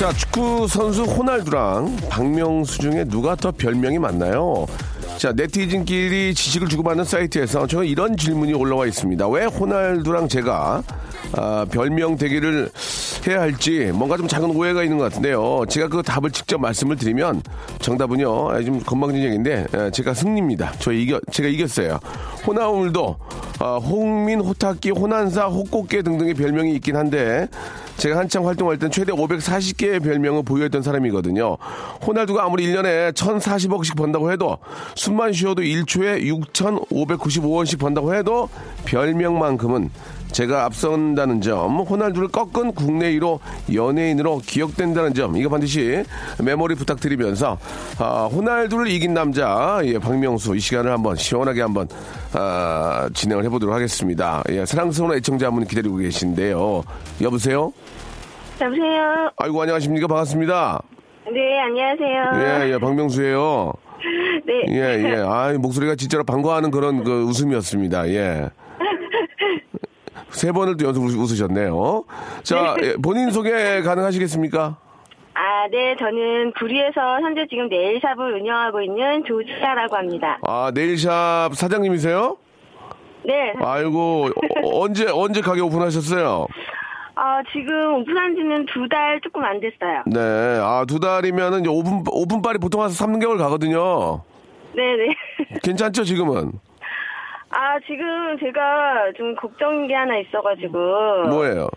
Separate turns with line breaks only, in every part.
자 축구 선수 호날두랑 박명수 중에 누가 더 별명이 많나요? 자 네티즌끼리 지식을 주고받는 사이트에서 저는 이런 질문이 올라와 있습니다. 왜 호날두랑 제가 아, 별명 대기를 해야 할지 뭔가 좀 작은 오해가 있는 것 같은데요. 제가 그 답을 직접 말씀을 드리면 정답은요. 아, 좀 건방진얘기인데 아, 제가 승리입니다. 저 이겨 제가 이겼어요. 호나울도 아, 홍민, 호타끼, 호난사, 호꽃게 등등의 별명이 있긴 한데 제가 한창 활동할 땐 최대 540개의 별명을 보유했던 사람이거든요. 호날두가 아무리 1년에 1,040억씩 번다고 해도 숨만 쉬어도 1초에 6,595원씩 번다고 해도 별명만큼은 제가 앞선다는 점, 호날두를 꺾은 국내 1호 연예인으로 기억된다는 점, 이거 반드시 메모리 부탁드리면서, 아, 호날두를 이긴 남자, 예, 박명수, 이 시간을 한번 시원하게 한번, 아, 진행을 해보도록 하겠습니다. 예, 사랑스러운 애청자 한 분 기다리고 계신데요. 여보세요?
여보세요.
아이고, 안녕하십니까? 반갑습니다.
네, 안녕하세요.
예, 예, 박명수예요
네.
예, 예. 아, 목소리가 진짜로 반가워하는 그런 그 웃음이었습니다. 예. 세 번을 또 연속 웃- 웃으셨네요. 자, 예, 본인 소개 가능하시겠습니까?
아, 네, 저는 구리에서 현재 지금 네일샵을 운영하고 있는 조지아라고 합니다.
아, 네일샵 사장님이세요?
네.
아이고, 어, 언제, 언제 가게 오픈하셨어요?
아, 지금 오픈한 지는 두 달 조금 안 됐어요.
네. 아, 두 달이면은 이제 오픈, 오픈빨이 보통 한 3개월 가거든요.
네네.
괜찮죠, 지금은?
아, 지금 제가 좀 걱정인 게 하나 있어가지고.
뭐예요?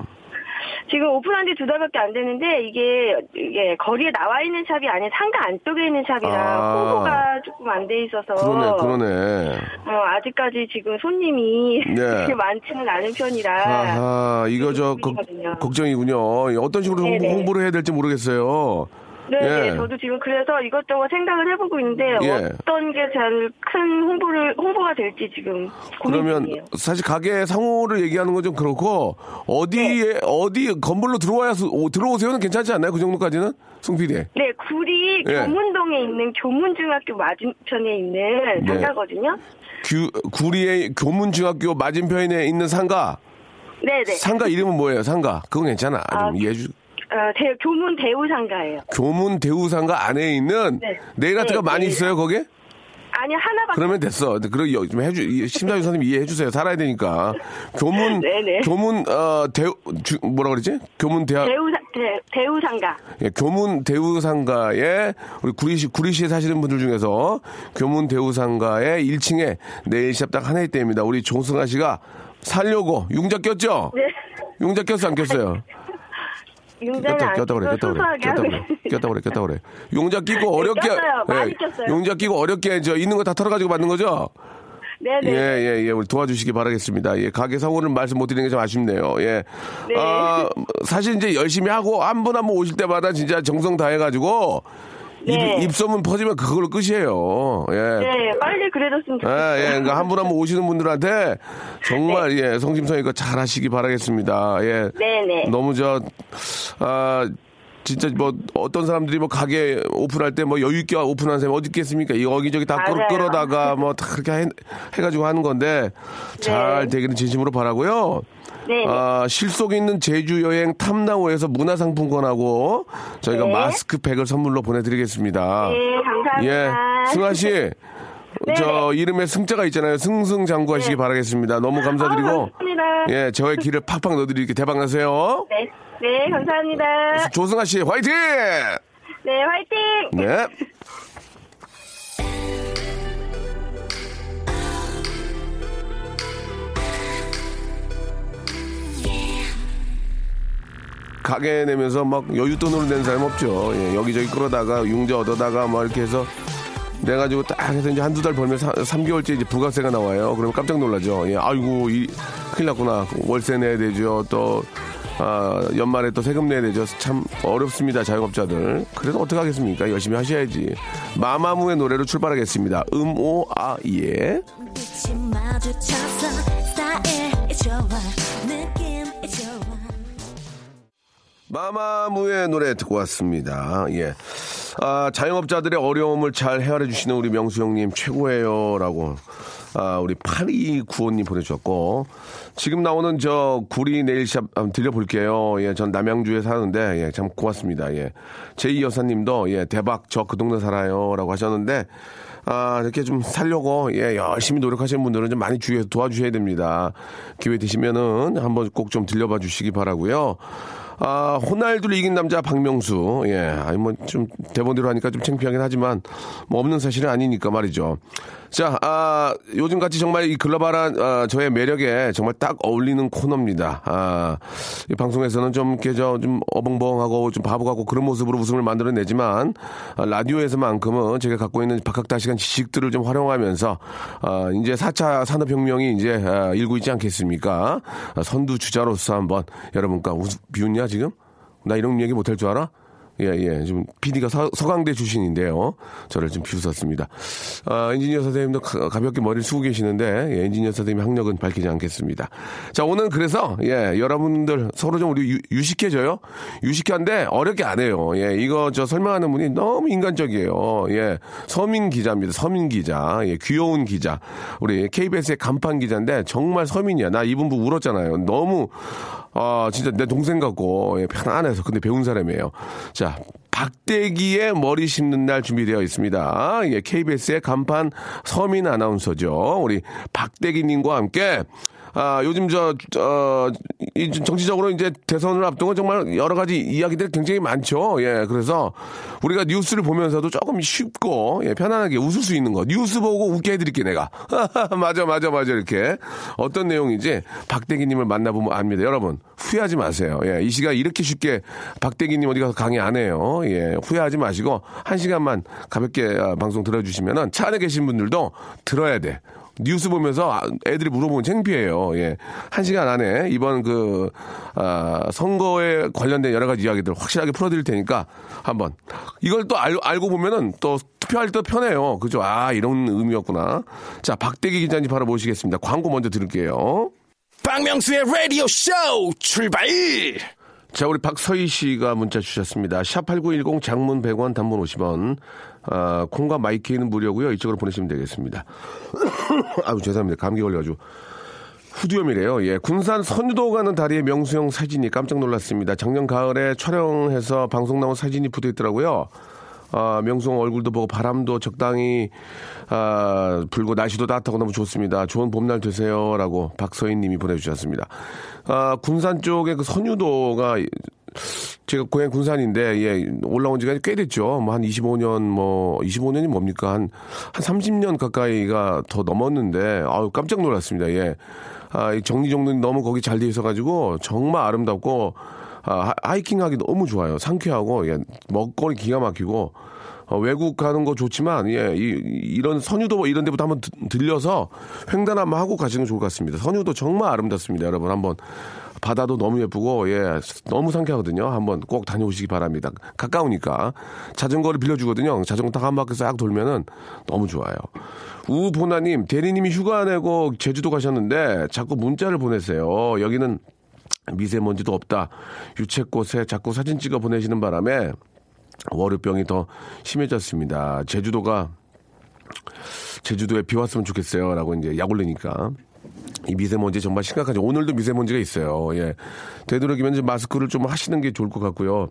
지금 오픈한 지 두 달밖에 안 됐는데, 이게, 이게 거리에 나와 있는 샵이 아닌 상가 안쪽에 있는 샵이라
아.
홍보가 조금 안 돼 있어서.
그러네, 그러네.
어, 아직까지 지금 손님이
네.
그렇게 많지는 않은 편이라.
아하, 이거 저, 걱-. 걱정이군요. 어떤 식으로 홍보,
네네.
홍보를 해야 될지 모르겠어요.
네,
예.
네, 저도 지금 그래서 이것저것 생각을 해보고 있는데
예.
어떤 게 제일 큰 홍보를 홍보가 될지 지금 고민
그러면
중이에요.
사실 가게 상호를 얘기하는 건 좀 그렇고 어디에
네.
어디 건물로 들어와야 오, 들어오세요는 괜찮지 않나요? 그 정도까지는 송PD.
네, 구리
예.
교문동에 있는 교문중학교 맞은편에 있는
네.
상가거든요.
구리의 교문중학교 맞은편에 있는 상가.
네, 네.
상가 이름은 뭐예요? 상가. 그건 괜찮아.
아,
좀 예주.
어, 대, 교문 대우 상가예요.
교문 대우상가 안에 있는
네.
네일 아트가
네,
많이
네일
있어요 거기?
아니 하나밖에
그러면 됐어. 그럼 여- 좀 해주 이- 심사위 선생님 이해해 주세요. 살아야 되니까. 교문
네네.
교문 어 대우 주- 뭐라 그러지? 교문 대학
대우 상 대, 대우 상가.
예, 교문 대우상가에 우리 구리시 구리시에 사시는 분들 중에서 교문 대우상가의 1층에 네일샵 딱 하나 있답니다. 우리 종승아 씨가 살려고 융자 꼈죠?
네.
융자 꼈어 안 꼈어요?
융자는
꼈다
안
꼈다 그래 꼈다 그래 꼈다 그래 꼈다 그래 꼈다 그래 용자 끼고 어렵게
꼈어요. 많이 꼈어요.
용자 끼고 어렵게 저 있는 거 다 털어가지고 만든 거죠?
네네.
예, 예, 예. 우리 도와주시기 바라겠습니다. 예, 가게 상호를 말씀 못 드리는 게 좀 아쉽네요. 예.
네.
아, 사실 이제 열심히 하고 한 분 한 분 오실 때마다 진짜 정성 다해가지고
네.
입, 입소문 퍼지면 그걸로 끝이에요. 예.
네, 빨리 그래줬으면
예,
좋겠어요.
예. 그러니까 한분 한 분 오시는 분들한테 정말 예, 성심성의껏 잘 하시기 바라겠습니다. 예.
네 네.
너무 저, 아, 진짜 뭐 어떤 사람들이 뭐 가게 오픈할 때 뭐 여유 있게 오픈하는 사람이 어디 있겠습니까? 이 여기저기 다 끌. 끌어다가 뭐 다 그렇게 해, 해가지고 하는 건데 잘
네.
되기는 진심으로 바라고요.
네.
아, 실속 있는 제주 여행 탐나오에서 문화상품권하고 저희가
네.
마스크팩을 선물로 보내드리겠습니다.
네, 감사합니다.
예, 승아 씨.
네.
저 이름에 승자가 있잖아요. 승승장구하시기
네.
바라겠습니다. 너무 감사드리고
아, 감사합니다.
예, 저의 길을 팍팍 넣어드리게 대박 나세요.
네. 네, 감사합니다.
조승아 씨 화이팅!
네, 화이팅!
네. 가게 내면서 막 여윳돈으로 낸 사람 없죠. 예, 여기저기 끌어다가 융자 얻어다가 막 이렇게 해서 내가지고 딱 해서 이제 한두 달 벌면 사, 3개월째 이제 부가세가 나와요. 그러면 깜짝 놀라죠. 예, 아이고, 이, 큰일 났구나. 월세 내야 되죠. 또, 아, 연말에 또 세금 내야 되죠. 참 어렵습니다. 자영업자들. 그래도 어떡하겠습니까? 열심히 하셔야지. 마마무의 노래로 출발하겠습니다. 음, 오, 아, 예. 마마무의 노래 듣고 왔습니다. 예. 아, 자영업자들의 어려움을 잘 헤아려 주시는 우리 명수 형님 최고예요. 라고, 아, 우리 8295님 보내주셨고, 지금 나오는 저 구리 네일샵 한번 들려볼게요. 예, 전 남양주에 사는데, 예, 참 고맙습니다. 예. 제이 여사님도, 예, 대박, 저 그 동네 살아요. 라고 하셨는데, 아, 이렇게 좀 살려고, 예, 열심히 노력하시는 분들은 좀 많이 주위에서 도와주셔야 됩니다. 기회 되시면은 한번 꼭 좀 들려봐 주시기 바라고요 아, 호날두를 이긴 남자 박명수. 예. 아니, 뭐, 좀, 대본대로 하니까 좀 창피하긴 하지만, 뭐, 없는 사실은 아니니까 말이죠. 자, 아, 요즘 같이 정말 이 글로벌한, 아, 저의 매력에 정말 딱 어울리는 코너입니다. 아, 이 방송에서는 좀, 이렇게 저, 좀 어벙벙하고 좀 바보 같고 그런 모습으로 웃음을 만들어내지만, 아, 라디오에서만큼은 제가 갖고 있는 박학다시간 지식들을 좀 활용하면서, 아, 이제 4차 산업혁명이 이제, 아, 일고 있지 않겠습니까? 아, 선두 주자로서 한번 여러분과 웃, 비웃냐, 지금? 나 이런 얘기 못할 줄 알아? 예, 예. 지금 PD가 서 강대 출신인데요. 저를 좀 비웃었습니다. 아, 엔지니어 선생님도 가, 볍게 머리를 쓰고 계시는데, 예, 엔지니어 선생님 학력은 밝히지 않겠습니다. 자, 오늘 그래서, 예, 여러분들 서로 좀 우리 유, 식해져요 유식한데 어렵게 안 해요. 예, 이거 저 설명하는 분이 너무 인간적이에요. 예, 서민 기자입니다. 서민 기자. 예, 귀여운 기자. 우리 KBS의 간판 기자인데 정말 서민이야. 나 이분 부 울었잖아요. 너무, 아, 진짜 내 동생 같고, 예, 편안해서. 근데 배운 사람이에요. 자, 박대기의 머리 심는 날 준비되어 있습니다. 예, KBS의 간판 서민 아나운서죠. 우리 박대기님과 함께 아, 요즘 저, 저, 이 정치적으로 이제 대선을 앞두고 정말 여러 가지 이야기들이 굉장히 많죠. 예, 그래서 우리가 뉴스를 보면서도 조금 쉽고, 예, 편안하게 웃을 수 있는 거. 뉴스 보고 웃게 해드릴게, 내가. 맞아, 맞아, 맞아, 이렇게. 어떤 내용인지 박대기님을 만나보면 압니다. 여러분, 후회하지 마세요. 예, 이 시간 이렇게 쉽게 박대기님 어디 가서 강의 안 해요. 예, 후회하지 마시고, 한 시간만 가볍게 아, 방송 들어주시면은 차 안에 계신 분들도 들어야 돼. 뉴스 보면서 아, 애들이 물어보면 창피해요. 예. 한 시간 안에 이번 그, 아, 선거에 관련된 여러 가지 이야기들 확실하게 풀어드릴 테니까 한번 이걸 또 알, 알고 보면은 또 투표할 때 편해요. 그죠? 아, 이런 의미였구나. 자, 박대기 기자님 바로 모시겠습니다. 광고 먼저 들을게요.
박명수의 라디오 쇼 출발!
자, 우리 박서희 씨가 문자 주셨습니다. 샵8910 장문 100원, 단문 50원. 아, 콩과 마이케이는 무료고요. 이쪽으로 보내시면 되겠습니다. 아유, 죄송합니다. 감기 걸려가지고. 후두염이래요. 예. 군산 선유도 가는 다리에 명수형 사진이 깜짝 놀랐습니다. 작년 가을에 촬영해서 방송 나온 사진이 붙어 있더라고요. 아, 명수형 얼굴도 보고 바람도 적당히 아, 불고 날씨도 따뜻하고 너무 좋습니다. 좋은 봄날 되세요라고 박서인 님이 보내 주셨습니다. 아, 군산 쪽에 그 선유도가 제가 고향 군산인데 예 올라온 지가 꽤 됐죠. 뭐 한 25년 뭐 25년이 뭡니까 한한 30년 가까이가 더 넘었는데 아유 깜짝 놀랐습니다. 예. 아, 이 정리정돈이 너무 거기 잘 돼 있어 가지고 정말 아름답고 아, 하이킹 하기 너무 좋아요. 상쾌하고 예, 먹거리 기가 막히고 어, 외국 가는 거 좋지만 예, 이, 이런 선유도 뭐 이런 데부터 한번 드- 들려서 횡단 한번 하고 가시는 게 좋을 것 같습니다. 선유도 정말 아름답습니다. 여러분 한번 바다도 너무 예쁘고 예 너무 상쾌하거든요. 한번 꼭 다녀오시기 바랍니다. 가까우니까 자전거를 빌려주거든요. 자전거 딱 한 바퀴 싹 돌면은 너무 좋아요. 우보나님 대리님이 휴가 내고 제주도 가셨는데 자꾸 문자를 보내세요. 여기는 미세먼지도 없다. 유채꽃에 자꾸 사진 찍어 보내시는 바람에 월요병이 더 심해졌습니다. 제주도가 제주도에 비 왔으면 좋겠어요. 라고 이제 약 올리니까. 이 미세먼지 정말 심각하죠. 오늘도 미세먼지가 있어요. 예. 되도록이면 이제 마스크를 좀 하시는 게 좋을 것 같고요.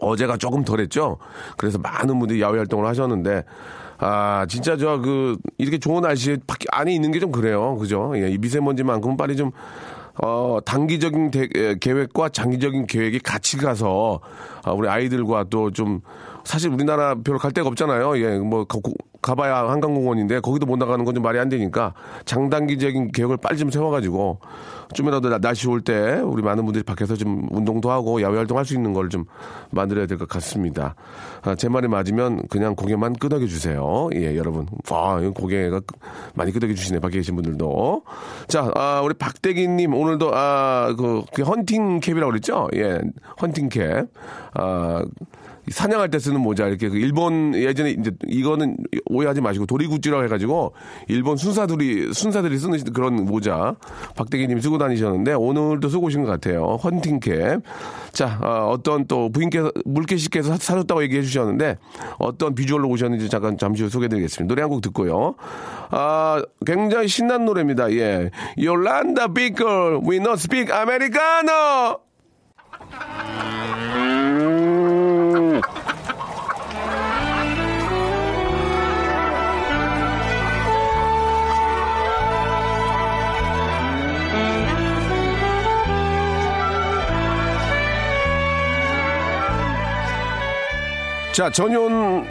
어제가 조금 덜했죠. 그래서 많은 분들이 야외 활동을 하셨는데 아 진짜 저 그 이렇게 좋은 날씨에 밖에 안에 있는 게 좀 그래요. 그죠? 예, 이 미세먼지만큼은 빨리 좀 어, 단기적인 대- 에, 계획과 장기적인 계획이 같이 가서 아, 우리 아이들과 또 좀 사실 우리나라 별로 갈 데가 없잖아요. 예, 뭐 가, 가봐야 한강공원인데 거기도 못 나가는 건 좀 말이 안 되니까 장단기적인 계획을 빨리 좀 세워가지고 좀이라도 나- 날씨 올 때 우리 많은 분들이 밖에서 좀 운동도 하고 야외 활동할 수 있는 걸 좀 만들어야 될 것 같습니다. 아, 제 말이 맞으면 그냥 고개만 끄덕여 주세요. 예, 여러분. 아, 이거 고개가 끄- 많이 끄덕여 주시네. 밖에 계신 분들도. 자, 아, 우리 박대기님 오늘도 아, 그, 그 헌팅 캡이라고 그랬죠? 예, 헌팅 캡. 아, 사냥할 때 쓰는 모자 이렇게 그 일본 예전에 이제 이거는 오해하지 마시고 도리구찌라고 해가지고 일본 순사들이 순사들이 쓰는 그런 모자 박대기님 쓰고 다니셨는데 오늘도 쓰고 오신 것 같아요. 헌팅캡. 자 어, 떤또 부인께서 물개씨께서 사- 사줬다고 얘기해 주셨는데 어떤 비주얼로 오셨는지 잠깐 잠시 후 소개드리겠습니다. 노래 한 곡 듣고요. 아 굉장히 신난 노래입니다. 예. 요란다 비걸 we not speak americano 자, 전원,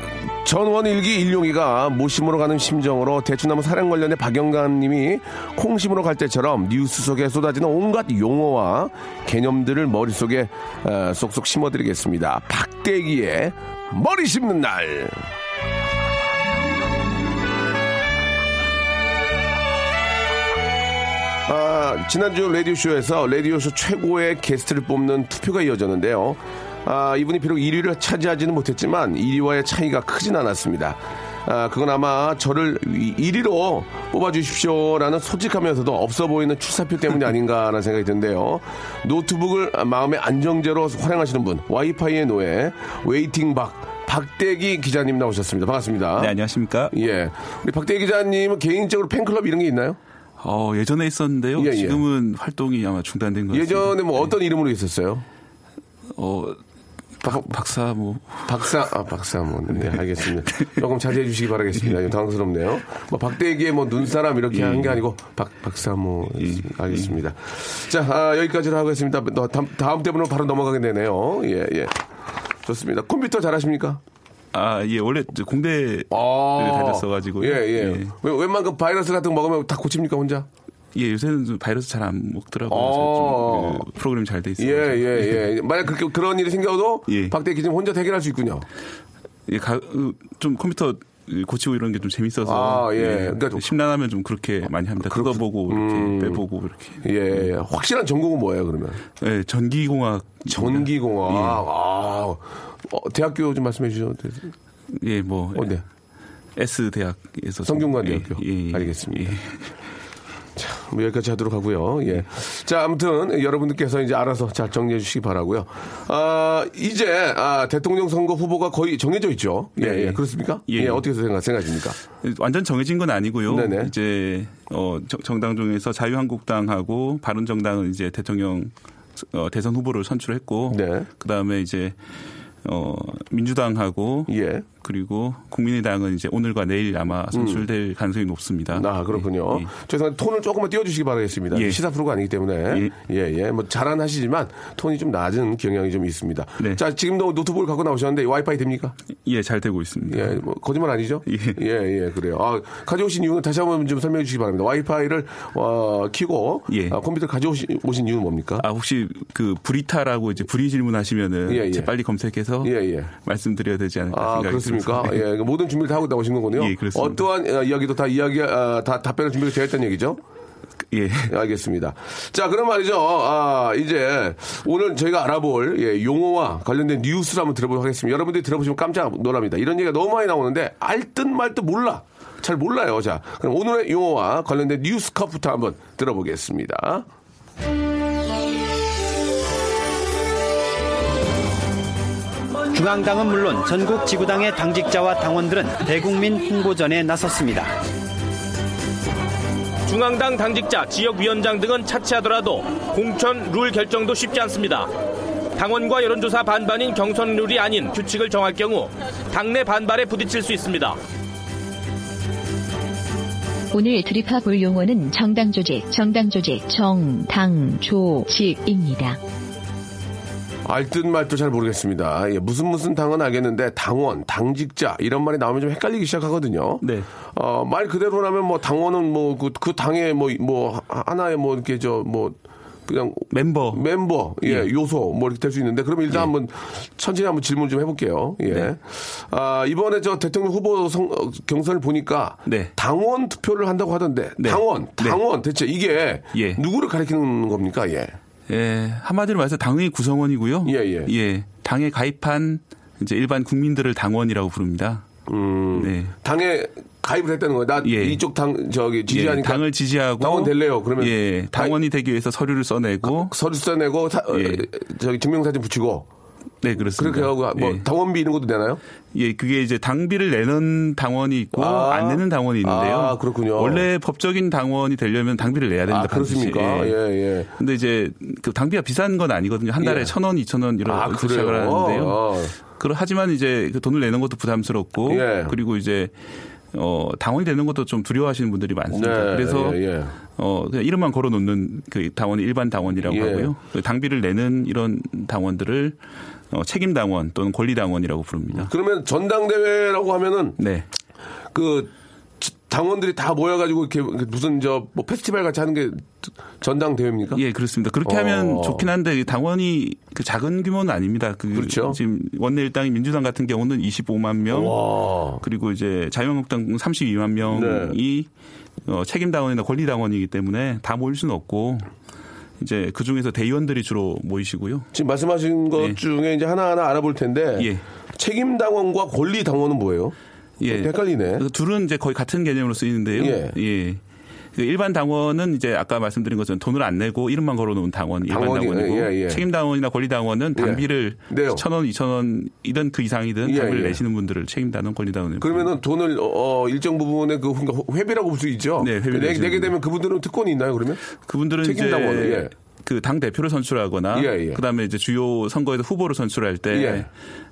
전원일기 일용이가 모심으로 가는 심정으로 대추나무 사랑 관련해 박영감 님이 콩심으로 갈 때처럼 뉴스 속에 쏟아지는 온갖 용어와 개념들을 머릿속에 어, 쏙쏙 심어드리겠습니다. 박대기의 머리 심는 날. 아, 지난주 라디오쇼에서 라디오쇼 최고의 게스트를 뽑는 투표가 이어졌는데요. 아, 이분이 비록 1위를 차지하지는 못했지만 1위와의 차이가 크진 않았습니다. 아, 그건 아마 저를 1위로 뽑아주십시오라는 솔직하면서도 없어 보이는 출사표 때문이 아닌가라는 생각이 드는데요. 노트북을 마음의 안정제로 활용하시는 분, 와이파이의 노예, waiting 박, 박대기 기자님 나오셨습니다. 반갑습니다.
네, 안녕하십니까?
예. 우리 박대기 기자님은 개인적으로 팬클럽 이런 게 있나요?
어, 예전에 있었는데요.
예, 예.
지금은 활동이 아마 중단된 것 같습니다.
예전에 뭐 어떤 이름으로 있었어요?
어, 박, 박사 뭐
박사, 아, 박사모. 네, 알겠습니다. 조금 자제해 주시기 바라겠습니다. 좀 당황스럽네요. 뭐, 박대기의 뭐, 눈사람 이렇게
예.
한게 아니고, 박, 박사모. 알겠습니다. 자, 아, 여기까지로 하겠습니다. 너, 다음, 다음 때문에 바로 넘어가게 되네요. 예, 예. 좋습니다. 컴퓨터 잘하십니까?
아, 예, 원래 저 공대를
아.
다녔어가지고.
예, 예. 왜, 웬만한 그 바이러스 같은 거 먹으면 다 고칩니까, 혼자?
예, 요새는 좀 바이러스 잘 안 먹더라고요.
어.
그 프로그램 잘 돼 있어요.
예, 예, 예. 만약 그렇게, 그런 일이 생겨도,
예.
박대기 기자님 혼자 해결할 수 있군요.
예, 가, 어, 좀 컴퓨터 고치고 이런 게 좀 재밌어서.
아, 예. 그러니까 좀-
심란하면 좀 그렇게 많이 합니다. 뜯어보고 이렇게 빼보고 이렇게.
예, 예. 확실한 전공은 뭐예요, 그러면?
예, 전기공학.
전기공학.
예.
아, 어, 대학교 좀 말씀해 주셔도 돼요?
예, 뭐
어디?
S 대학에서
성균관
예,
대학교.
예, 예.
알겠습니다.
예.
뭐 여기까지 하도록 하고요. 예. 자, 아무튼 여러분들께서 이제 알아서 잘 정리해 주시기 바라고요. 아, 이제 아, 대통령 선거 후보가 거의 정해져 있죠. 예,
네.
예. 그렇습니까?
예.
예, 어떻게 생각, 생각하십니까?
완전 정해진 건 아니고요.
네네.
이제 어, 정- 정당 중에서 자유한국당하고 바른정당은 이제 대통령 어, 대선 후보를 선출했고,
네.
그 다음에 이제 어, 민주당하고
예.
그리고 국민의당은 이제 오늘과 내일 아마 선출될 가능성이 높습니다.
아, 그렇군요.
예, 예.
죄송한데 톤을 조금만 띄워주시기 바라겠습니다.
예.
시사 프로가 아니기 때문에. 예, 예. 뭐 잘안 하시지만 톤이 좀 낮은 경향이 좀 있습니다.
네.
자, 지금도 노트북을 갖고 나오셨는데 와이파이 됩니까?
예, 잘 되고 있습니다.
예, 뭐 거짓말 아니죠?
예.
예, 예, 그래요. 아, 가져오신 이유는 다시 한번 좀 설명해 주시기 바랍니다. 와이파이를 어, 키고
예.
아, 컴퓨터 가져오신 오신 이유는 뭡니까?
아 혹시 그 브리타라고 이제 브리 질문하시면은 빨리 검색해서. 말씀드려야 되지 않을까
아,
생각이
그
듭니다.
예, 모든 준비를 다 하고 나오신 거군요.
예, 그렇습니다.
어떠한 어, 이야기도 다 이야기, 아, 다 답변을 준비가 되어 있다는 얘기죠?
예.
예, 알겠습니다. 자, 그럼 말이죠. 아, 이제 오늘 저희가 알아볼 예, 용어와 관련된 뉴스를 한번 들어보도록 하겠습니다. 여러분들이 들어보시면 깜짝 놀랍니다. 이런 얘기가 너무 많이 나오는데 알듯 말듯 몰라. 잘 몰라요. 자, 그럼 오늘의 용어와 관련된 뉴스 컷부터 한번 들어보겠습니다.
중앙당은 물론 전국 지구당의 당직자와 당원들은 대국민 홍보전에 나섰습니다.
중앙당 당직자, 지역위원장 등은 차치하더라도 공천 룰 결정도 쉽지 않습니다. 당원과 여론조사 반반인 경선 룰이 아닌 규칙을 정할 경우 당내 반발에 부딪힐 수 있습니다.
오늘 드립화 볼 용어는 정당 조직, 정당 조직, 정, 당, 조, 직입니다.
알듯 말도 잘 모르겠습니다. 예, 무슨 무슨 당은 알겠는데 당원, 당직자 이런 말이 나오면 좀 헷갈리기 시작하거든요.
네.
어, 말 그대로라면 뭐 당원은 뭐그 그 당의 뭐뭐 하나의 뭐 이렇게 저뭐 그냥
멤버
멤버 예,
예.
요소 뭐 이렇게 될 수 있는데 그러면 일단
예.
한번 천천히 한번 질문 좀 해볼게요. 예.
네.
아 이번에 저 대통령 후보 성, 어, 경선을 보니까
네.
당원 투표를 한다고 하던데
네.
당원
네.
당원 대체 이게
예.
누구를 가리키는 겁니까? 예.
예, 한마디로 말해서 당의 구성원이고요.
예, 예.
당에 가입한 이제 일반 국민들을 당원이라고 부릅니다.
음,
네.
당에 가입을 했다는 거예요. 나
예.
이쪽 당 저기 지지하니까
예, 당을 지지하고
당원 될래요. 그러면
예, 당원이 되기 위해서 서류를 써내고
서류 써내고 사- 어,
예.
저기 증명사진 붙이고
네 그렇습니다.
그렇게 하고 뭐
예.
당원비 이런 것도 되나요?
예, 그게 이제 당비를 내는 당원이 있고
아.
안 내는 당원이 있는데요.
아, 그렇군요.
원래 법적인 당원이 되려면 당비를 내야 됩니다.
아 그렇습니까?
반드시.
예 예.
근데 이제 그 당비가 비싼 건 아니거든요. 한 달에
예.
천 원, 이천 원 이런
아?
시작을 하는데요.
어.
그러 하지만 이제 그 돈을 내는 것도 부담스럽고
예.
그리고 이제 어 당원이 되는 것도 좀 두려워하시는 분들이 많습니다.
네,
그래서
예, 예.
어 그냥 이름만 걸어 놓는 그 당원이 일반 당원이라고
예.
하고요. 그 당비를 내는 이런 당원들을 어, 책임 당원 또는 권리 당원이라고 부릅니다.
그러면 전당대회라고 하면은
네.
그 지- 당원들이 다 모여가지고 이렇게 무슨 저 뭐 페스티벌 같이 하는 게 전당 대회입니까?
예, 그렇습니다. 그렇게
어.
하면 좋긴 한데 당원이 그 작은 규모는 아닙니다. 그
그렇죠.
지금 원내 일당이 민주당 같은 경우는 25만 명,
와.
그리고 이제 자유한국당 32만 명이 어, 책임 당원이나 권리 당원이기 때문에 다 모일 수는 없고 이제 그 중에서 대의원들이 주로 모이시고요.
지금 말씀하신 것
예.
중에 이제 하나하나 알아볼 텐데
예.
책임 당원과 권리 당원은 뭐예요?
예.
헷갈리네.
둘은 이제 거의 같은 개념으로 쓰이는데요.
예.
예. 그 일반 당원은 이제 아까 말씀드린 것처럼 돈을 안 내고 이름만 걸어놓은 당원, 일반
당원이,
당원이고
예, 예.
책임 당원이나 권리 당원은 당비를
네요.
천 원, 이천 원이든 그 이상이든
예,
당비를
예.
내시는 분들을 책임 당원, 권리 당원.
그러면은 돈을 어, 일정 부분의 그 그러니까 회비라고 볼 수 있죠.
네, 회비
내,
내시는
내게 되면 그분들은 특권이 있나요? 그러면
그분들은
책임 당원은, 예.
그당 대표를 선출하거나
예, 예.
그다음에 이제 주요 선거에서 후보를 선출할 때
예.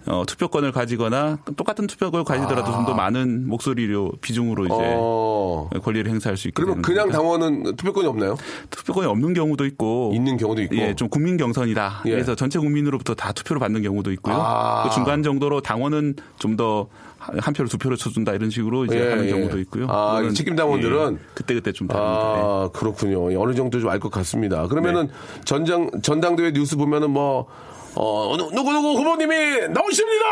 어, 투표권을 가지거나 똑같은 투표권을 가지더라도 좀더 많은 목소리로 비중으로 이제
아. 어.
권리를 행사할 수 있게
그러면 그냥
겁니다.
당원은 투표권이 없나요?
투표권이 없는 경우도 있고
있는 경우도 있고.
예, 좀 국민 경선이다.
예.
그래서 전체 국민으로부터 다 투표를 받는 경우도 있고요.
아.
그 중간 정도로 당원은 좀더 한 표를 두 표를 쳐준다 이런 식으로 이제
예,
하는
예.
경우도 있고요.
아, 책임 당원들은?
예, 그때 그때 좀 다릅니다. 네.
아, 그렇군요. 예, 어느 정도 좀 알 것 같습니다. 그러면은 전장, 전당대회 뉴스 보면은 뭐, 어, 누- 누구누구 후보님이 나오십니다!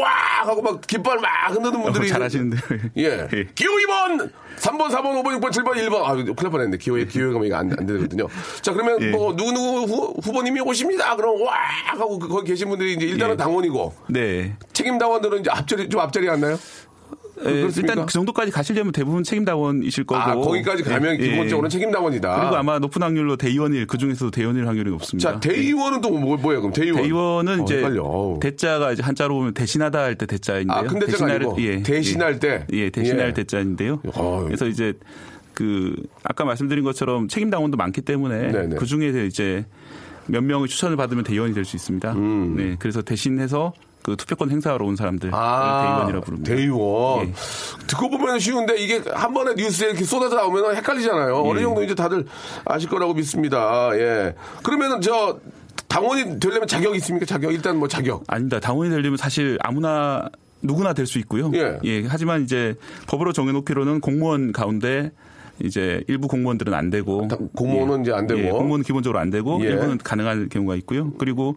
와! 하고 막 깃발 막 흔드는 분들이.
어, 잘하시는데요.
예. 기호 2번! 3번, 4번, 5번, 6번, 7번, 1번. 아, 큰일 날 뻔했네. 기호에, 기호에 가면 이거 안, 안 되거든요. 자, 그러면
예.
뭐, 누구누구 후, 후보님이 오십니다! 그럼 와! 하고 그- 거기 계신 분들이 이제 일단은
예.
당원이고.
네.
책임 당원들은 이제 앞자리, 좀 앞자리 안 나요?
예? 일단 그 정도까지 가시려면 대부분 책임당원이실 거고.
아, 거기까지 가면
예, 예.
기본적으로 는 책임당원이다.
그리고 아마 높은 확률로 대의원일 그 중에서도 대의원일 확률이 높습니다.
자, 대의원은 또 뭐, 뭐예요, 그럼 대의원?
대의원은
어,
이제
헷갈려.
대자가 이제 한자로 보면 대신하다 할 때 대자인데요.
아, 큰 대자가
대신할-
아니고 대신할 때?
예, 대신할
예.
대자인데요.
어휴.
그래서 이제 그 아까 말씀드린 것처럼 책임 당원도 많기 때문에
네네.
그 중에서 이제 몇 명의 추천을 받으면 대의원이 될 수 있습니다.
음.
네, 그래서 대신해서 그 투표권 행사하러 온 사람들
아,
대의원이라고 부릅니다.
대의원.
예.
듣고 보면 쉬운데 이게 한 번에 뉴스에 이렇게 쏟아져 나오면 헷갈리잖아요. 어느
예.
정도 이제 다들 아실 거라고 믿습니다. 예. 그러면은 저 당원이 되려면 자격이 있습니까? 자격. 일단 뭐 자격.
아닙니다. 당원이 되려면 사실 아무나 누구나 될 수 있고요.
예.
하지만 이제 법으로 정해놓기로는 공무원 가운데 이제 일부 공무원들은 안 되고
공무원은
예.
이제 안 되고.
예, 공무원은 기본적으로 안 되고
예.
일부는 가능한 경우가 있고요. 그리고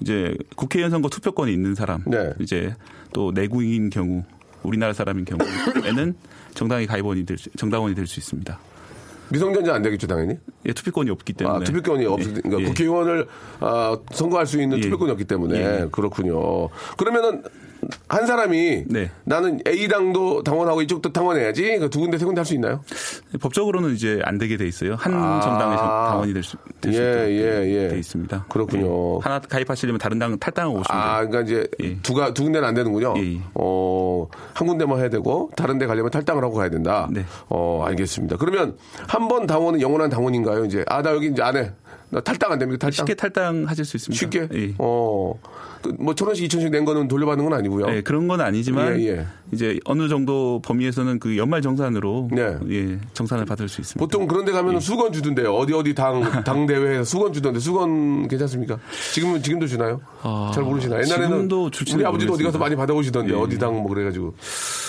이제 국회의원 선거 투표권이 있는 사람,
네.
이제 또 내국인 경우, 우리나라 사람인 경우에는 정당의 가입원이 될 수, 정당원이 될 수 있습니다.
미성년자 안 되겠죠, 당연히.
예, 투표권이 없기 때문에.
아, 투표권이 없,
예.
그러니까
예.
국회의원을 아, 선거할 수 있는
예.
투표권이 없기 때문에
예.
그렇군요. 그러면은 한 사람이
네.
나는 A당도 당원하고 이쪽도 당원해야지. 그두 군데 세 군데 할 수 있나요?
법적으로는 이제 안 되게 돼 있어요. 한
아.
정당의 당원이 될수
예, 예, 예.
돼 있습니다.
그렇군요.
예. 하나 가입하시려면 다른 당 탈당하고 오시면
아. 그러니까 이제
예.
두가 두 군데는 안 되는군요.
예, 예.
어, 한 군데만 해야 되고 다른 데 가려면 탈당을 하고 가야 된다.
네.
어, 알겠습니다. 그러면 한 번 당원은 영원한 당원인가요? 이제 아, 나 여기 이제 안 해. 나 탈당 안 됩니까? 탈당?
쉽게 탈당하실 수 있습니다.
쉽게?
예.
어. 그뭐 천 원씩 이천씩 낸 거는 돌려받는 건 아니고요.
네, 그런 건 아니지만
예, 예.
이제 어느 정도 범위에서는 그 연말 정산으로
네.
예, 정산을 받을 수 있습니다.
보통 그런 데 가면 은 수건 주던데요. 어디 어디 당, 당 대회에서 수건 주던데 수건 괜찮습니까? 지금은, 지금도 주나요?
아,
잘 모르시나요?
옛날에는
우리 아버지도 어디 가서
모르겠습니다.
많이 받아오시던데
예.
어디 당 뭐 그래가지고.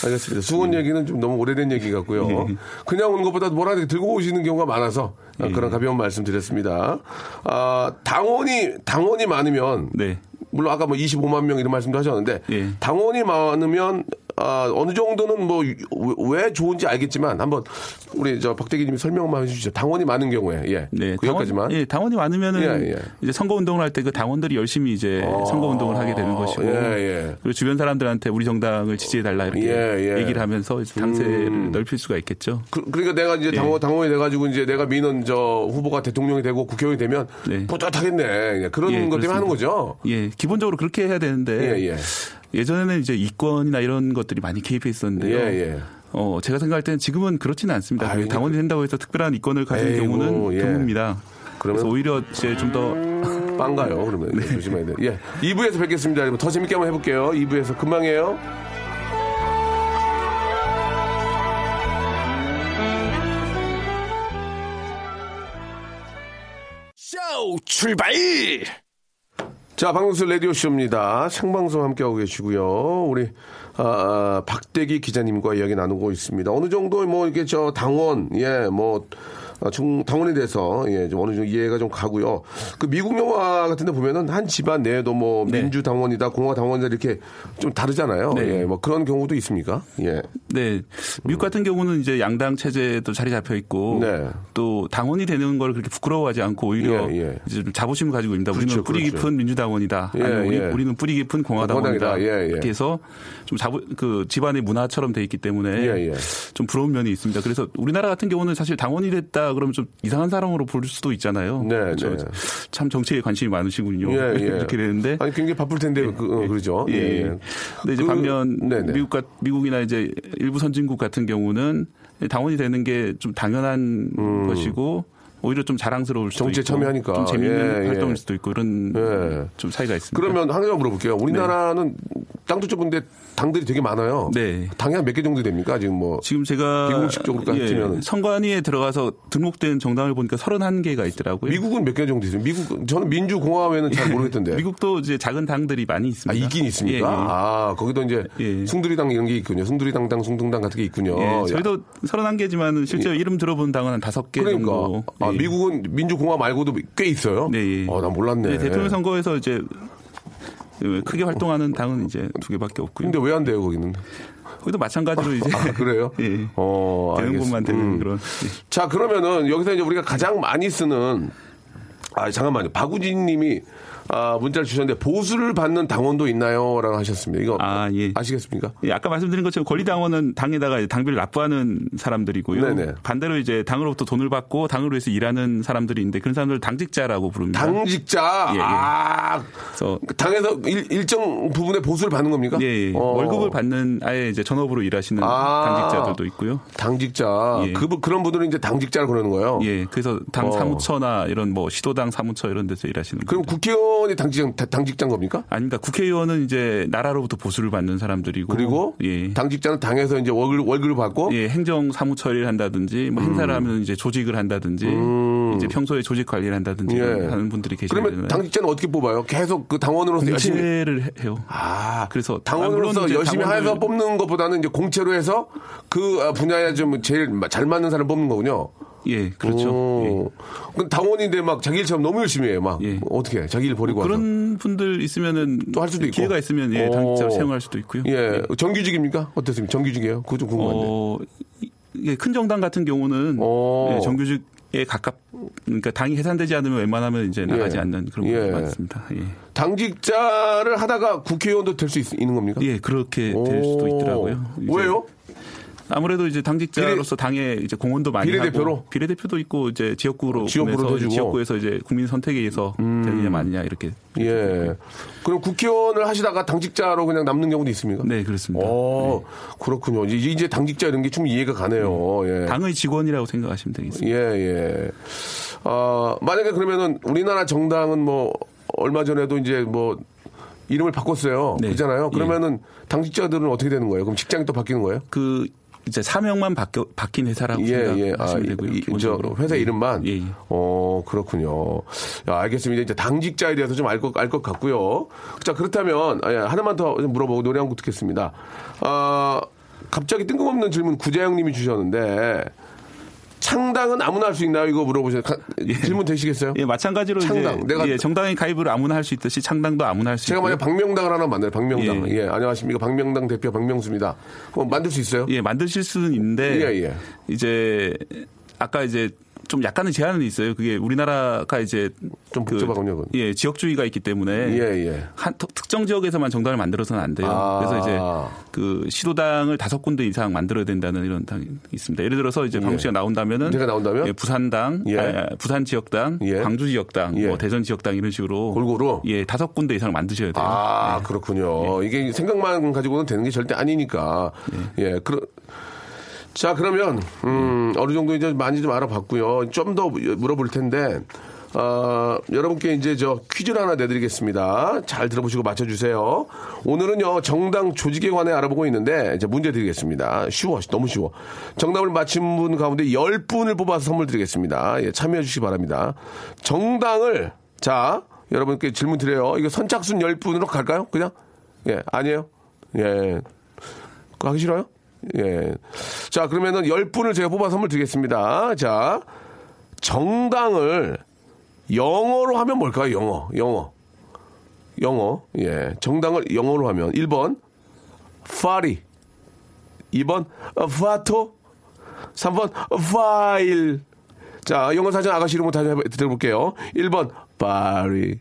알겠습니다. 수건 얘기는 좀 너무 오래된 얘기 같고요.
예.
그냥 오는 것보다 뭐라 하나 들고 오시는 경우가 많아서 아,
예.
그런 가벼운 말씀 드렸습니다. 아, 당원이, 당원이 많으면
네.
물론 아까 뭐 25만 명 이런 말씀도 하셨는데
예.
당원이 많으면 아, 어느 정도는 뭐 왜 좋은지 알겠지만 한번 우리 저 박대기님이 설명만 해주시죠. 당원이 많은 경우에 예,
네,
그 여기까지만.
예, 당원이 많으면은
예, 예.
이제 선거 운동을 할 때 그 당원들이 열심히 이제
어,
선거 운동을 하게 되는 것이고
예, 예.
그리고 주변 사람들한테 우리 정당을 지지해 달라 이렇게
예, 예.
얘기를 하면서 당세를
음.
넓힐 수가 있겠죠.
그, 러니까 내가 이제 당원,
예.
당원이 돼 가지고 이제 내가 미는 저 후보가 대통령이 되고 국회의원이 되면
네.
뿌듯하겠네. 예, 그런
예,
것 때문에
그렇습니다.
하는 거죠.
예, 기본적으로 그렇게 해야 되는데
예.
예전에는 이제 이권이나 이런 것들이 많이 개입해 있었는데요.
예, 예.
어, 제가 생각할 때는 지금은 그렇지는 않습니다.
아이고.
당원이 된다고 해서 특별한 이권을 가진 경우는
예.
드뭅니다.
그러면-
그래서 오히려 이제 좀 더
빵가요, 그러면.
네.
조심해야 돼. 예. 2부에서 뵙겠습니다. 여러분. 더 재밌게 한번 해볼게요. 2부에서 금방이에요.
쇼 출발!
자, 박명수 라디오쇼입니다. 생방송 함께하고 계시고요. 우리, 아, 아, 박대기 기자님과 이야기 나누고 있습니다. 어느 정도 뭐, 이렇게 저 당원, 예, 뭐, 아, 중, 당원에 대해서, 예, 좀 어느 정도 이해가 좀 가고요. 그 미국 영화 같은 데 보면은 한 집안 내에도 뭐,
네.
민주 당원이다, 공화 당원이다 이렇게 좀 다르잖아요.
네.
예, 뭐 그런 경우도 있습니까? 예.
네. 미국 같은 경우는 이제 양당 체제도 자리 잡혀 있고
네.
또 당원이 되는 걸 그렇게 부끄러워하지 않고 오히려
예, 예.
이제 좀 자부심을 가지고 있습니다.
그렇죠,
우리는 뿌리
그렇죠.
깊은 민주당원이다.
예,
아니면 우리,
예.
우리 는 뿌리 깊은 공화 당원이다.
공화당이다. 예, 예.
이렇게 해서 좀 자부 그 집안의 문화처럼 돼 있기 때문에
예, 예.
좀 부러운 면이 있습니다. 그래서 우리나라 같은 경우는 사실 당원이 됐다 그러면 좀 이상한 사람으로 볼 수도 있잖아요.
네? 네.
참 정치에 관심이 많으시군요.
예, 예.
이렇게 되는데
아니, 굉장히 바쁠 텐데, 그, 어, 그러죠.
예.
예, 예.
근데 이제
그-
반면
네네.
미국 같 미국이나 이제 일부 선진국 같은 경우는 당원이 되는 게 좀 당연한 것이고 오히려 좀 자랑스러울 수도
음. 정치에
있고
참여하니까.
좀 재밌는
예, 예.
활동일 수도 있고 이런
예.
좀 차이가 있습니다.
그러면 하나 물어볼게요. 우리나라는 땅도 좁은데 당들이 되게 많아요.
네.
당이 한 몇 개 정도 됩니까? 지금 뭐.
지금 제가
비공식적으로 따지면은.
선관위에 들어가서 등록된 정당을 보니까 31개가 있더라고요.
미국은 몇 개 정도 있어요? 미국, 저는 민주공화회는 잘 모르겠던데.
미국도 이제 작은 당들이 많이
아,
있습니다.
있긴 있습니까?
예, 예.
아, 거기도 이제
예.
숭두리당 이런 게 있군요. 숭두리당당, 숭둥당 같은 게 있군요.
예, 저희도 31개지만 실제로 이름 들어본 당은 한 5개
그러니까.
정도.
아,
예.
미국은 민주공화 말고도 꽤 있어요?
네.
어, 난 몰랐네.
네, 대통령 선거에서 이제 크게 활동하는 당은 이제 두 개밖에 없고요.
근데 왜 안 돼요, 거기는?
거기도 마찬가지로 이제
아, 그래요?
예.
어,
되는
알겠습니다.
곳만 되는
음.
그런. 예.
자, 그러면은 여기서 이제 우리가 가장 많이 쓰는 아, 잠깐만요. 박우진 님이 아, 문자를 주셨는데 보수를 받는 당원도 있나요? 라고 하셨습니다. 이거
아, 예.
아시겠습니까?
예, 아까 말씀드린 것처럼 권리당원은 당에다가 당비를 납부하는 사람들이고요.
네네.
반대로 이제 당으로부터 돈을 받고 당을 위해서 일하는 사람들이 있는데 그런 사람들 을 당직자라고 부릅니다.
당직자.
예, 예.
아,
그래서
당에서 일, 정 부분의 보수를 받는 겁니까?
예, 예.
어.
월급을 받는 아예 이제 전업으로 일하시는
아.
당직자들도 있고요.
당직자.
예.
그, 그런 분들은 이제 당직자를 그러는 거예요.
예, 그래서 당
어.
사무처나 이런 뭐 시도당 사무처 이런 데서 일하시는
그럼
분들.
국회의원이 당직장, 다- 당직자인 겁니까?
아닙니다. 국회의원은 이제 나라로부터 보수를 받는 사람들이고
그리고
예.
당직자는 당에서 이제 월급, 월급을 받고
예, 행정 사무 처리를 한다든지 뭐 행사를 하면 이제 조직을 한다든지 이제 평소에 조직 관리를 한다든지
음. 예.
하는 분들이 계시잖아요.
그러면 당직자는 어떻게 뽑아요? 계속 그 당원으로서 열심히.
공채를 해- 해요.
아,
그래서
당원으로서
아, 물론 이제
열심히
당원들-
해서 뽑는 것보다는 이제 공채로 해서 그 아, 분야에 좀 제일 잘 맞는 사람 뽑는 거군요.
예, 그렇죠.
오. 그럼 당원인데 막 자기 일처럼 너무 열심히 해요. 막
예.
어떻게 해? 자기 일 버리고 와서.
그런 분들 있으면은
또 할 수도 있고.
기회가 있으면 예,
오.
당직자로 채용할 수도 있고요.
예, 정규직입니까? 어떻습니까? 정규직이에요? 그거 좀 궁금한데.
어, 이게 큰 정당 같은 경우는
오.
예, 정규직 에 가깝 그러니까 당이 해산되지 않으면 웬만하면 이제 나가지
예.
않는 그런
예.
경우가 많습니다. 예.
당직자를 하다가 국회의원도 될 수 있는 겁니까?
예, 그렇게 될 수도
오.
있더라고요.
왜요?
아무래도 이제 당직자로서 당에 이제 공헌도 많이
비례대표로?
하고 비례대표도 있고 이제 지역구로
지역구로
보내서
해주고.
지역구에서 이제 국민 선택에 의해서
음.
되느냐 마느냐 이렇게.
예. 그럼 국회의원을 하시다가 당직자로 그냥 남는 경우도 있습니까?
네, 그렇습니다.
어, 그렇군요. 이제, 이제 당직자 이런 게 충분히 이해가 가네요. 예.
당의 직원이라고 생각하시면 되겠습니다.
예, 예. 아, 만약에 그러면은 우리나라 정당은 뭐 얼마 전에도 이제 뭐 이름을 바꿨어요.
네.
그잖아요. 그러면은 당직자들은 어떻게 되는 거예요? 그럼 직장이 또 바뀌는 거예요?
그 이제 사명만 바뀌어, 바뀐 회사라고
예, 예.
생각하시면
아,
되고요.
이- 이- 저
기본적으로.
회사
예.
이름만.
예, 예.
어, 그렇군요. 야, 알겠습니다. 이제 당직자에 대해서 좀 알 것, 알 것 같고요. 자, 그렇다면, 아, 예, 하나만 더 물어보고 노래 한 곡 듣겠습니다. 아, 갑자기 뜬금없는 질문 구자영 님이 주셨는데, 창당은 아무나 할 수 있나요? 이거 물어보셨, 가- 질문 되시겠어요?
예, 마찬가지로
창당.
이제
내가
예, 정당의 가입을 아무나 할 수 있듯이 창당도 아무나 할수
제가
있고요.
만약 박명당을 하나 만들어요. 박명당.
예.
예. 안녕하십니까. 박명당 대표 박명수입니다. 그럼 만들 수 있어요?
예, 만드실 수는 있는데
예, 예.
이제 아까 이제 좀 약간의 제한은 있어요. 그게 우리나라가 이제
좀
그,
복잡하군요, 그건.
예, 지역주의가 있기 때문에
예, 예.
한 특- 특정 지역에서만 정당을 만들어서는 안 돼요.
아.
그래서 이제 그 시도당을 다섯 군데 이상 만들어야 된다는 이런 당이 있습니다. 예를 들어서 이제 방수 씨가 나온다면은
제가 나온다면?
예, 부산당,
예.
아, 부산 지역당,
예.
광주 지역당,
예.
뭐 대전 지역당 이런 식으로
골고루?
예, 다섯 군데 이상 만드셔야 돼요.
아, 그렇군요. 이게 생각만 가지고는 되는 게 절대 아니니까. 예, 그러, 자, 그러면, 음, 어느 정도 이제 많이 좀 알아봤고요. 좀 더 물어볼 텐데, 어, 여러분께 이제 저 퀴즈를 하나 내드리겠습니다. 잘 들어보시고 맞춰주세요. 오늘은요, 정당 조직에 관해 알아보고 있는데, 이제 문제 드리겠습니다. 쉬워, 너무 쉬워. 정답을 맞힌 분 가운데 10분을 뽑아서 선물 드리겠습니다. 예, 참여해 주시기 바랍니다. 정당을, 자, 여러분께 질문 드려요. 이거 선착순 10분으로 갈까요? 그냥? 예, 아니에요? 예. 그거 하기 싫어요? 예. 자, 그러면은 10분을 제가 뽑아 선물 드리겠습니다. 자, 정당을 영어로 하면 뭘까요? 영어, 영어. 영어, 예. 정당을 영어로 하면 1번, 파리. 2번, 파토. 3번, 파일. 자, 영어 사전 아가씨 이름으로 다시 들어볼게요. 1번, 파리.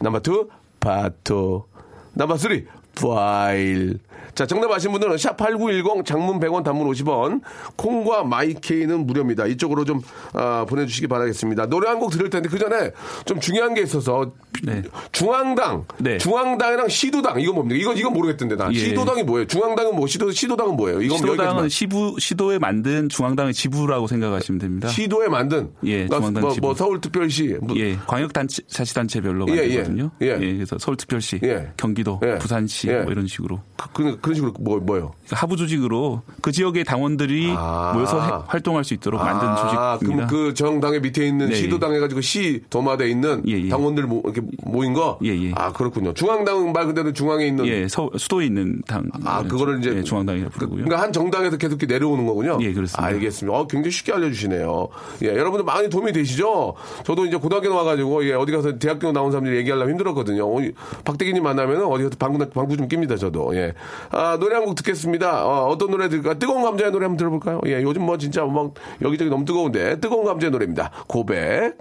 넘버 2, 파토. 넘버 3, 파일. 자, 정답 아신 분들은 샵8910 장문 100원 단문 50원 콩과 마이케이는 무료입니다. 이쪽으로 좀 아, 보내주시기 바라겠습니다. 노래 한 곡 들을 텐데 그 전에 좀 중요한 게 있어서
네.
중앙당, 중앙당이랑 시도당 이거 뭡니까? 이거 이건 모르겠던데 나
예.
시도당이 뭐예요? 중앙당은 뭐 시도 시도당은 뭐예요? 이건
시도당은. 시부 시도에 만든 중앙당의 지부라고 생각하시면 됩니다.
시도에 만든
예, 중앙당
뭐,
지부.
뭐 서울특별시 뭐
예, 광역자치단체별로
예, 예.
만들거든요.
예.
예. 그래서 서울특별시,
예.
경기도,
예.
부산시
예.
뭐 이런 식으로
그, 그런 식으로 뭐 뭐요?
하부 조직으로 그 지역의 당원들이 모여서 해- 활동할 수 있도록 만든
아,
조직입니다.
그럼 그 정당의 밑에 있는
네,
시도당 해가지고 시 도마에 있는 당원들 모, 이렇게 모인 거. 아 그렇군요. 중앙당 말 그대로 중앙에 있는.
예, 서, 수도에 있는 당.
아 그거를 이제
예, 중앙당이라고 부르고요.
그러니까 한 정당에서 계속 이렇게 내려오는 거군요.
예, 그렇습니다.
알겠습니다. 어, 굉장히 쉽게 알려주시네요. 예, 여러분들 많이 도움이 되시죠? 저도 이제 고등학교 나와가지고 예, 어디 가서 대학교 나온 사람들이 얘기하려면 힘들었거든요. 어, 박대기님 만나면 어디 가서 방구 방구 좀 낍니다. 저도. 예. 아 노래 한 곡 듣겠습니다. 어, 떤 노래 들을까? 뜨거운 감자의 노래 한번 들어볼까요? 예, 요즘 뭐 진짜 막 여기저기 너무 뜨거운데 뜨거운 감자의 노래입니다. 고백.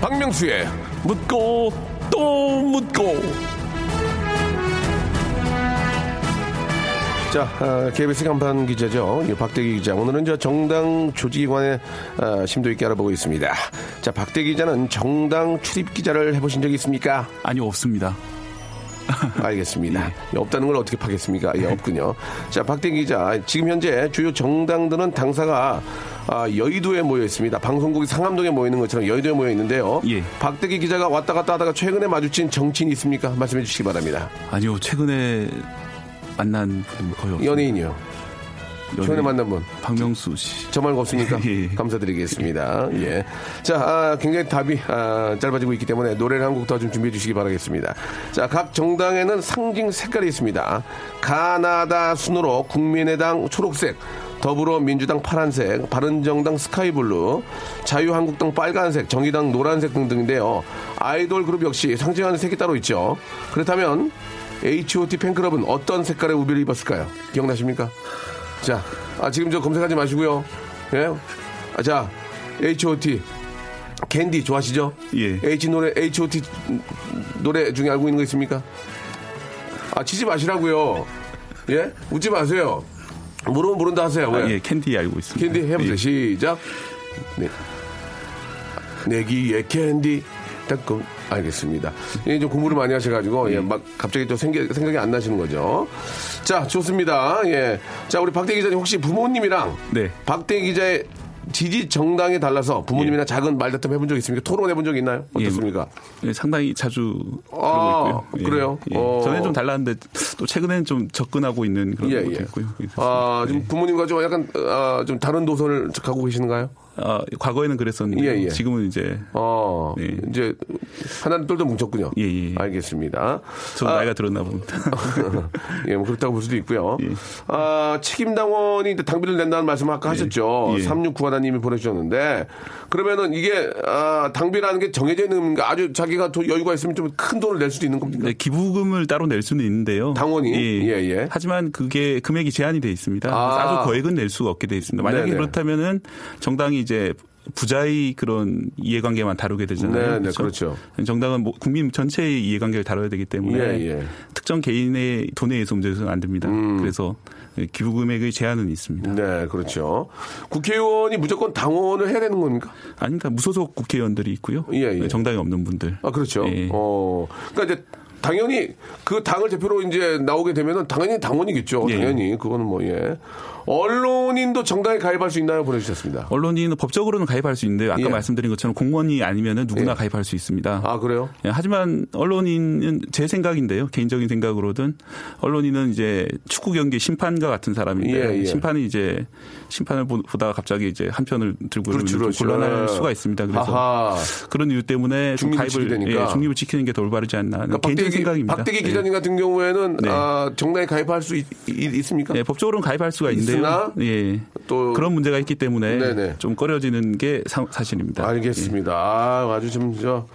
박명수의 묻고 또 묻고 자, 아, KBS 간판 기자죠. 이 박대기 기자. 오늘은 저 정당 조직에 관해 아, 심도 있게 알아보고 있습니다. 자, 박대기 기자는 정당 출입 기자를 해보신 적이 있습니까?
아니요, 없습니다.
알겠습니다. 예, 없다는 걸 어떻게 파겠습니까? 예, 없군요. 자, 박대기 기자. 지금 현재 주요 정당들은 당사가 아, 여의도에 모여 있습니다. 방송국이 상암동에 모여 있는 것처럼 여의도에 모여 있는데요. 박대기 기자가 왔다 갔다 하다가 최근에 마주친 정치인이 있습니까? 말씀해 주시기 바랍니다.
아니요, 최근에 만난 분은 거의 없습니다.
연예인이요. 최근에 만난 분.
박명수 씨.
저 말고 없습니까?
예.
감사드리겠습니다. 예. 자, 아, 굉장히 답이 아, 짧아지고 있기 때문에 노래를 한 곡 더 좀 준비해 주시기 바라겠습니다. 자, 각 정당에는 상징 색깔이 있습니다. 가나다 순으로 국민의당 초록색, 더불어민주당 파란색, 바른정당 스카이블루, 자유한국당 빨간색, 정의당 노란색 등등인데요. 아이돌 그룹 역시 상징하는 색이 따로 있죠. 그렇다면 H.O.T 팬클럽은 어떤 색깔의 우비를 입었을까요? 기억나십니까? 자, 아, 지금 저 검색하지 마시고요. 예? 아, 자, H.O.T. 캔디 좋아하시죠?
예.
H 노래, H.O.T 노래 중에 알고 있는 거 있습니까? 아, 치지 마시라고요. 예? 웃지 마세요. 모르면 모른다 하세요. 왜?
아, 예, 캔디 알고 있습니다.
캔디 해보세요.
예.
시작. 네. 내기의 캔디. 따끔 알겠습니다. 예, 좀 공부를 많이 하셔가지고, 예, 막 갑자기 또 생각, 생각이 안 나시는 거죠. 자, 좋습니다. 예. 자, 우리 박대 기자님 혹시 부모님이랑
네.
박대 기자의 지지 정당에 달라서 부모님이랑 작은 말다툼 해본 적 있습니까? 토론해 본 적 있나요? 어떻습니까?
예, 상당히 자주
아,
그러고 있고요. 예.
그래요?
예.
어.
전에 좀 달랐는데 또 최근에는 좀 접근하고 있는 그런
예,
것도
예.
있고요. 예,
아, 지금 부모님과 좀 약간, 아, 좀 다른 노선을 가고 계시는가요?
아, 과거에는 그랬었는데
예, 예.
지금은 이제
어,
네.
이제 하나는 똘똘 뭉쳤군요.
예, 예.
알겠습니다.
저
아,
나이가 들었나 봅니다.
예, 뭐 그렇다고 볼 수도 있고요.
예.
아, 책임 당원이 이제 당비를 낸다는 말씀 아까 하셨죠.
예.
3691님이 보내주셨는데, 그러면은 이게, 아, 당비라는 게 정해져 있는 건가? 아주 자기가 돈 여유가 있으면 좀 큰 돈을 낼 수도 있는 겁니까?
네, 기부금을 따로 낼 수는 있는데요.
당원이? 예, 예.
하지만 그게 금액이 제한이 돼 있습니다.
아.
아주 거액은 낼 수가 없게 돼 있습니다. 만약에
네네.
그렇다면은 정당이 이제 부자의 그런 이해관계만 다루게 되잖아요.
네, 네, 그렇죠.
정당은 뭐 국민 전체의 이해관계를 다뤄야 되기 때문에
예, 예.
특정 개인의 돈에 의해서 움직여서는 안 됩니다. 그래서 기부 금액의 제한은 있습니다.
음. 네, 그렇죠. 국회의원이 무조건 당원을 해야 되는 겁니까?
아닙니다. 무소속 국회의원들이 있고요.
예, 예.
정당이 없는 분들.
아, 그렇죠.
예.
어, 그러니까 이제 당연히 그 당을 대표로 이제 나오게 되면은 당연히 당원이겠죠.
예.
당연히. 그거는 뭐, 예. 언론인도 정당에 가입할 수 있나요? 보내주셨습니다.
언론인은 법적으로는 가입할 수 있는데 아까
예.
말씀드린 것처럼 공무원이 아니면은 누구나
예.
가입할 수 있습니다.
아, 그래요?
예, 하지만 언론인은 제 생각인데요. 개인적인 생각으로든 언론인은 이제 축구 경기 심판과 같은 사람인데
예, 예.
심판이 이제 심판을 보- 보다가 갑자기 이제 한 편을 들고
그렇죠, 그렇죠.
좀 곤란할
예.
수가 있습니다. 그래서
아하.
그런 이유 때문에 가입을. 예, 중립을 지키는 게 더 올바르지 않나.
그러니까
개인적인
박대기,
생각입니다.
박대기
예.
기자님 같은 경우에는
네.
아, 정당에 가입할 수 있, 습니까
예, 법적으로는 가입할 수가.
있으나
예.
또
그런 문제가 있기 때문에
네네.
좀 꺼려지는 게 사, 사실입니다.
알겠습니다. 아, 아주 좀, 저,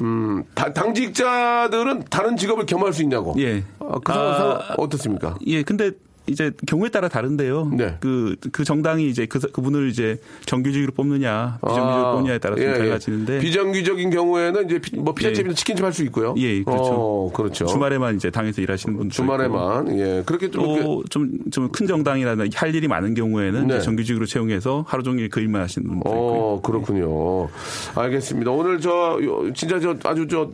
음, 다- 당직자들은 다른 직업을 겸할 수 있냐고.
예.
아, 그 상황,
아,
어떻습니까?
예, 근데 이제 경우에 따라 다른데요.
네.
그, 그 정당이 이제 그, 그분을 이제 정규직으로 뽑느냐, 비정규직으로
아,
뽑느냐에 따라 좀
예, 예.
달라지는데.
비정규적인 경우에는 이제 피- 뭐 피자집이나
예.
치킨집 할 수 있고요.
예, 그렇죠.
어, 그렇죠.
주말에만 이제 당에서 일하시는 분들.
주말에만. 예. 그렇게 좀. 이렇게-
또 좀 좀 큰 정당이라나 할 일이 많은 경우에는
네.
정규직으로 채용해서 하루 종일 그 일만 하시는 분들 있고요.
어, 그렇군요. 알겠습니다. 오늘 저, 요- 진짜 저 아주 저,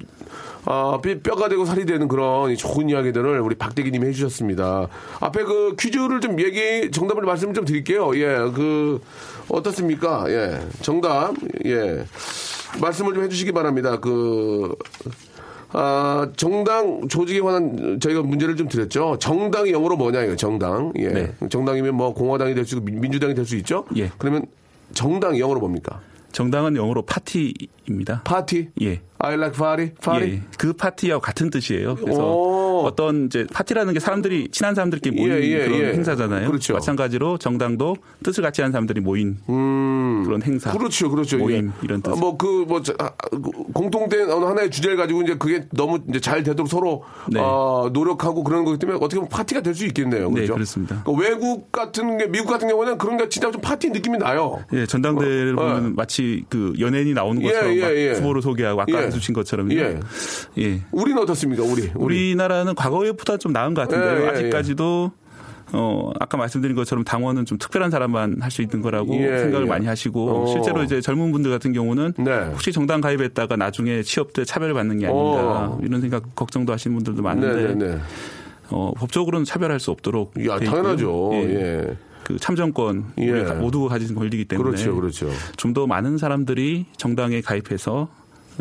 아, 뼈- 뼈가 되고 살이 되는 그런 이 좋은 이야기들을 우리 박대기님이 해주셨습니다. 앞에 그 퀴즈를 좀 얘기, 정답을 말씀을 좀 드릴게요. 예, 그, 어떻습니까? 예, 정답, 예. 말씀을 좀 해주시기 바랍니다. 그, 아, 정당 조직에 관한 저희가 문제를 좀 드렸죠. 정당이 영어로 뭐냐, 이거, 정당. 예.
네.
정당이면 뭐 공화당이 될 수 있고 민- 민주당이 될 수 있죠.
예.
그러면 정당 영어로 뭡니까?
정당은 영어로 파티입니다.
파티?
예.
I like party? party?
예, 그 파티하고 같은 뜻이에요. 그래서
오.
어떤 이제 파티라는 게 사람들이 친한 사람들끼리 모인
예, 예,
그런
예.
행사잖아요.
그렇죠.
마찬가지로 정당도 뜻을 같이 한 사람들이 모인
음.
그런 행사.
그렇죠, 그렇죠.
모임
예.
이런 뜻.
뭐그뭐 공통된 어느 하나의 주제를 가지고 이제 그게 너무 이제 잘 되도록 서로
네.
어, 노력하고 그런 거기 때문에 어떻게 보면 파티가 될 수 있겠네요.
네,
그렇죠?
그렇습니다.
그러니까 외국 같은 게 미국 같은 경우는 그런 게 진짜 좀 파티 느낌이 나요.
예, 전당대회를
어,
보면 마치 그 연예인이 나오는
예,
것처럼
예,
막
예.
후보를 소개하고 아까
예.
해주신 것처럼요.
예.
예.
우리는 어떻습니까? 우리
우리나라는 과거에보다 좀 나은 것 같은데요.
예, 예,
아직까지도 어 아까 말씀드린 것처럼 당원은 좀 특별한 사람만 할 수 있는 거라고
예,
생각을
예.
많이 하시고
어.
실제로 이제 젊은 분들 같은 경우는
네.
혹시 정당 가입했다가 나중에 취업 때 차별받는 게 아닌가
어.
이런 생각 걱정도 하시는 분들도 많은데
네네네.
어, 법적으로는 차별할 수 없도록
야. 당연하죠.
예.
예.
그 참정권
예.
우리가 모두가 가진 권리이기 때문에
그렇죠, 그렇죠.
좀 더 많은 사람들이 정당에 가입해서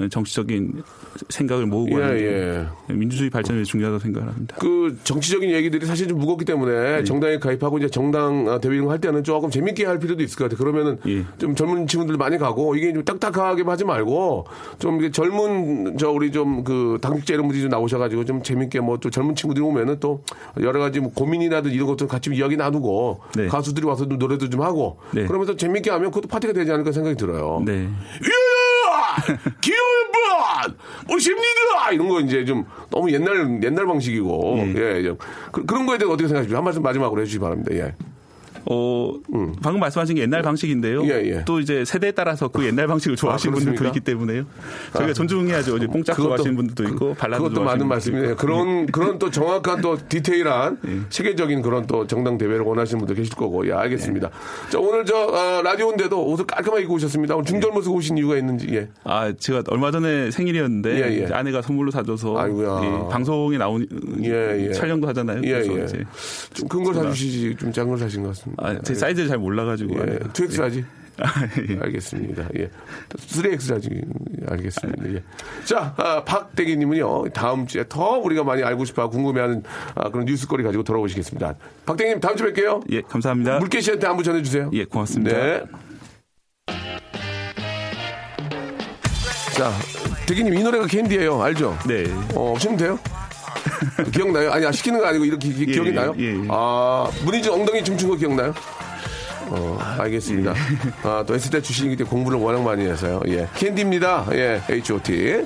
정치적인 생각을 모으고
예,
하는 게
예.
민주주의 발전에 중요하다고 생각합니다.
그 정치적인 얘기들이 사실 좀 무겁기 때문에
네.
정당에 가입하고 이제 정당 아, 대회 이런 거 할 때는 조금 재밌게 할 필요도 있을 것 같아요. 그러면은
예.
좀 젊은 친구들 많이 가고 이게 좀 딱딱하게 하지 말고 좀 젊은 저 우리 좀 그 당직자 이런 분들이 좀 나오셔가지고 좀 재밌게 뭐 또 젊은 친구들이 오면은 또 여러 가지 뭐 고민이라든 이런 것도 같이 이야기 나누고
네.
가수들이 와서 좀 노래도 좀 하고
네.
그러면서 재밌게 하면 그것도 파티가 되지 않을까 생각이 들어요.
네.
예! 귀여운 분! 오십니다! 이런 거 이제 좀 너무 옛날, 옛날 방식이고, 예, 좀 그, 런 거에 대해 어떻게 생각하십니까? 한 말씀 마지막으로 해주시기 바랍니다, 예.
어, 방금 말씀하신 게 옛날 방식인데요.
예, 예.
또 이제 세대에 따라서 그 옛날 방식을 좋아하시는
아,
분들도? 있기 때문에요. 저희가
아.
존중해야죠. 이제 뽕짝
그것도-
좋아하시는 분들도 있고 발라드
그것도
분들도
말씀이네요. 그런 그런 또 정확한 또 디테일한 세계적인 그런 또 정당 대회를 원하시는 분도 계실 거고. 예, 알겠습니다. 자, 오늘 저 어, 라디오인데도 옷을 깔끔하게 입고 오셨습니다. 오늘 중절 모습 오신 이유가 있는지. 예.
아, 제가 얼마 전에 생일이었는데
예, 예.
아내가 선물로 사줘서
아이고야.
예, 방송에 나온
예, 예.
촬영도 하잖아요.
예,
그래서
예.
이제
좀 큰 걸 사주시지 좀 작은 걸 사신 것 같습니다.
아, 제 사이즈를 잘 몰라가지고
예, 2X 사지.
예.
알겠습니다. 예. 3X 사지. 알겠습니다. 예. 자, 아, 박대기님은요, 다음 주에 더 우리가 많이 알고 싶어 궁금해하는 아, 그런 뉴스거리 가지고 돌아오시겠습니다. 박대기님, 다음 주에 뵐게요.
예, 감사합니다.
물개 씨한테 한번 전해주세요.
예, 고맙습니다.
네. 자, 대기님, 이 노래가 캔디예요 알죠?
네.
어, 없으면 돼요? 기억나요? 아니, 아, 시키는 거 아니고 이렇게 기,
예,
기억이
예,
나요?
예, 예.
아, 문희준 엉덩이 춤춘 거 기억나요? 어, 알겠습니다. 아, 또 S대 출신이기 때문에 공부를 워낙 많이 해서요. 예. 캔디입니다. 예, H.O.T.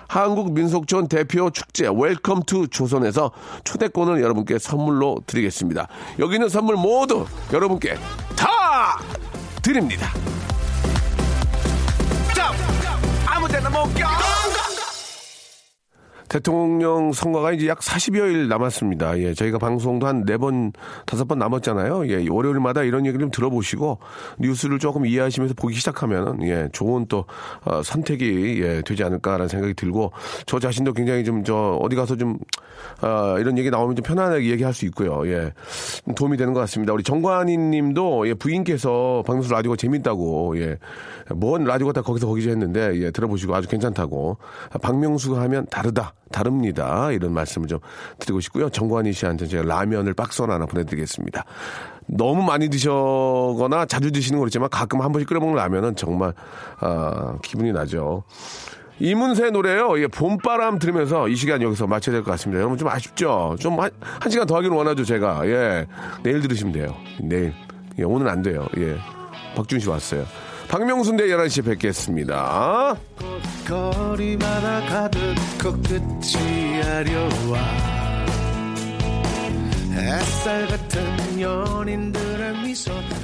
한국민속촌 대표 축제 welcome to 조선에서 초대권을 여러분께 선물로 드리겠습니다. 여기 있는 선물 모두 여러분께 다 드립니다.
아무 데나 못 껴.
대통령 선거가 이제 약 40여일 남았습니다. 예, 저희가 방송도 한 네 번, 다섯 번 남았잖아요. 예, 월요일마다 이런 얘기를 좀 들어보시고 뉴스를 조금 이해하시면서 보기 시작하면 예, 좋은 또 어, 선택이 예, 되지 않을까라는 생각이 들고 저 자신도 굉장히 좀 저 어디 가서 좀 아, 이런 얘기 나오면 좀 편안하게 얘기할 수 있고요. 예, 좀 도움이 되는 것 같습니다. 우리 정관희님도 예, 부인께서 박명수 라디오가 재밌다고 예, 뭔 라디오가 다 거기서 거기서 했는데 예, 들어보시고 아주 괜찮다고 아, 박명수가 하면 다르다. 다릅니다. 이런 말씀을 좀 드리고 싶고요. 정관희 씨한테 제가 라면을 박스 하나 보내드리겠습니다. 너무 많이 드셔거나 자주 드시는 거 그렇지만 가끔 한 번씩 끓여먹는 라면은 정말 아, 기분이 나죠. 이문세 노래요. 예, 봄바람 들으면서 이 시간 여기서 마쳐야 될 것 같습니다. 여러분 좀 아쉽죠? 좀 한, 한 시간 더 하기를 원하죠, 제가. 예. 내일 들으시면 돼요. 내일. 예, 오늘 안 돼요. 예. 박준 씨 왔어요. 박명순 대 11시에 뵙겠습니다.
거리마다 가득 코끝이 아려와 햇살 같은 연인들의 미소 날이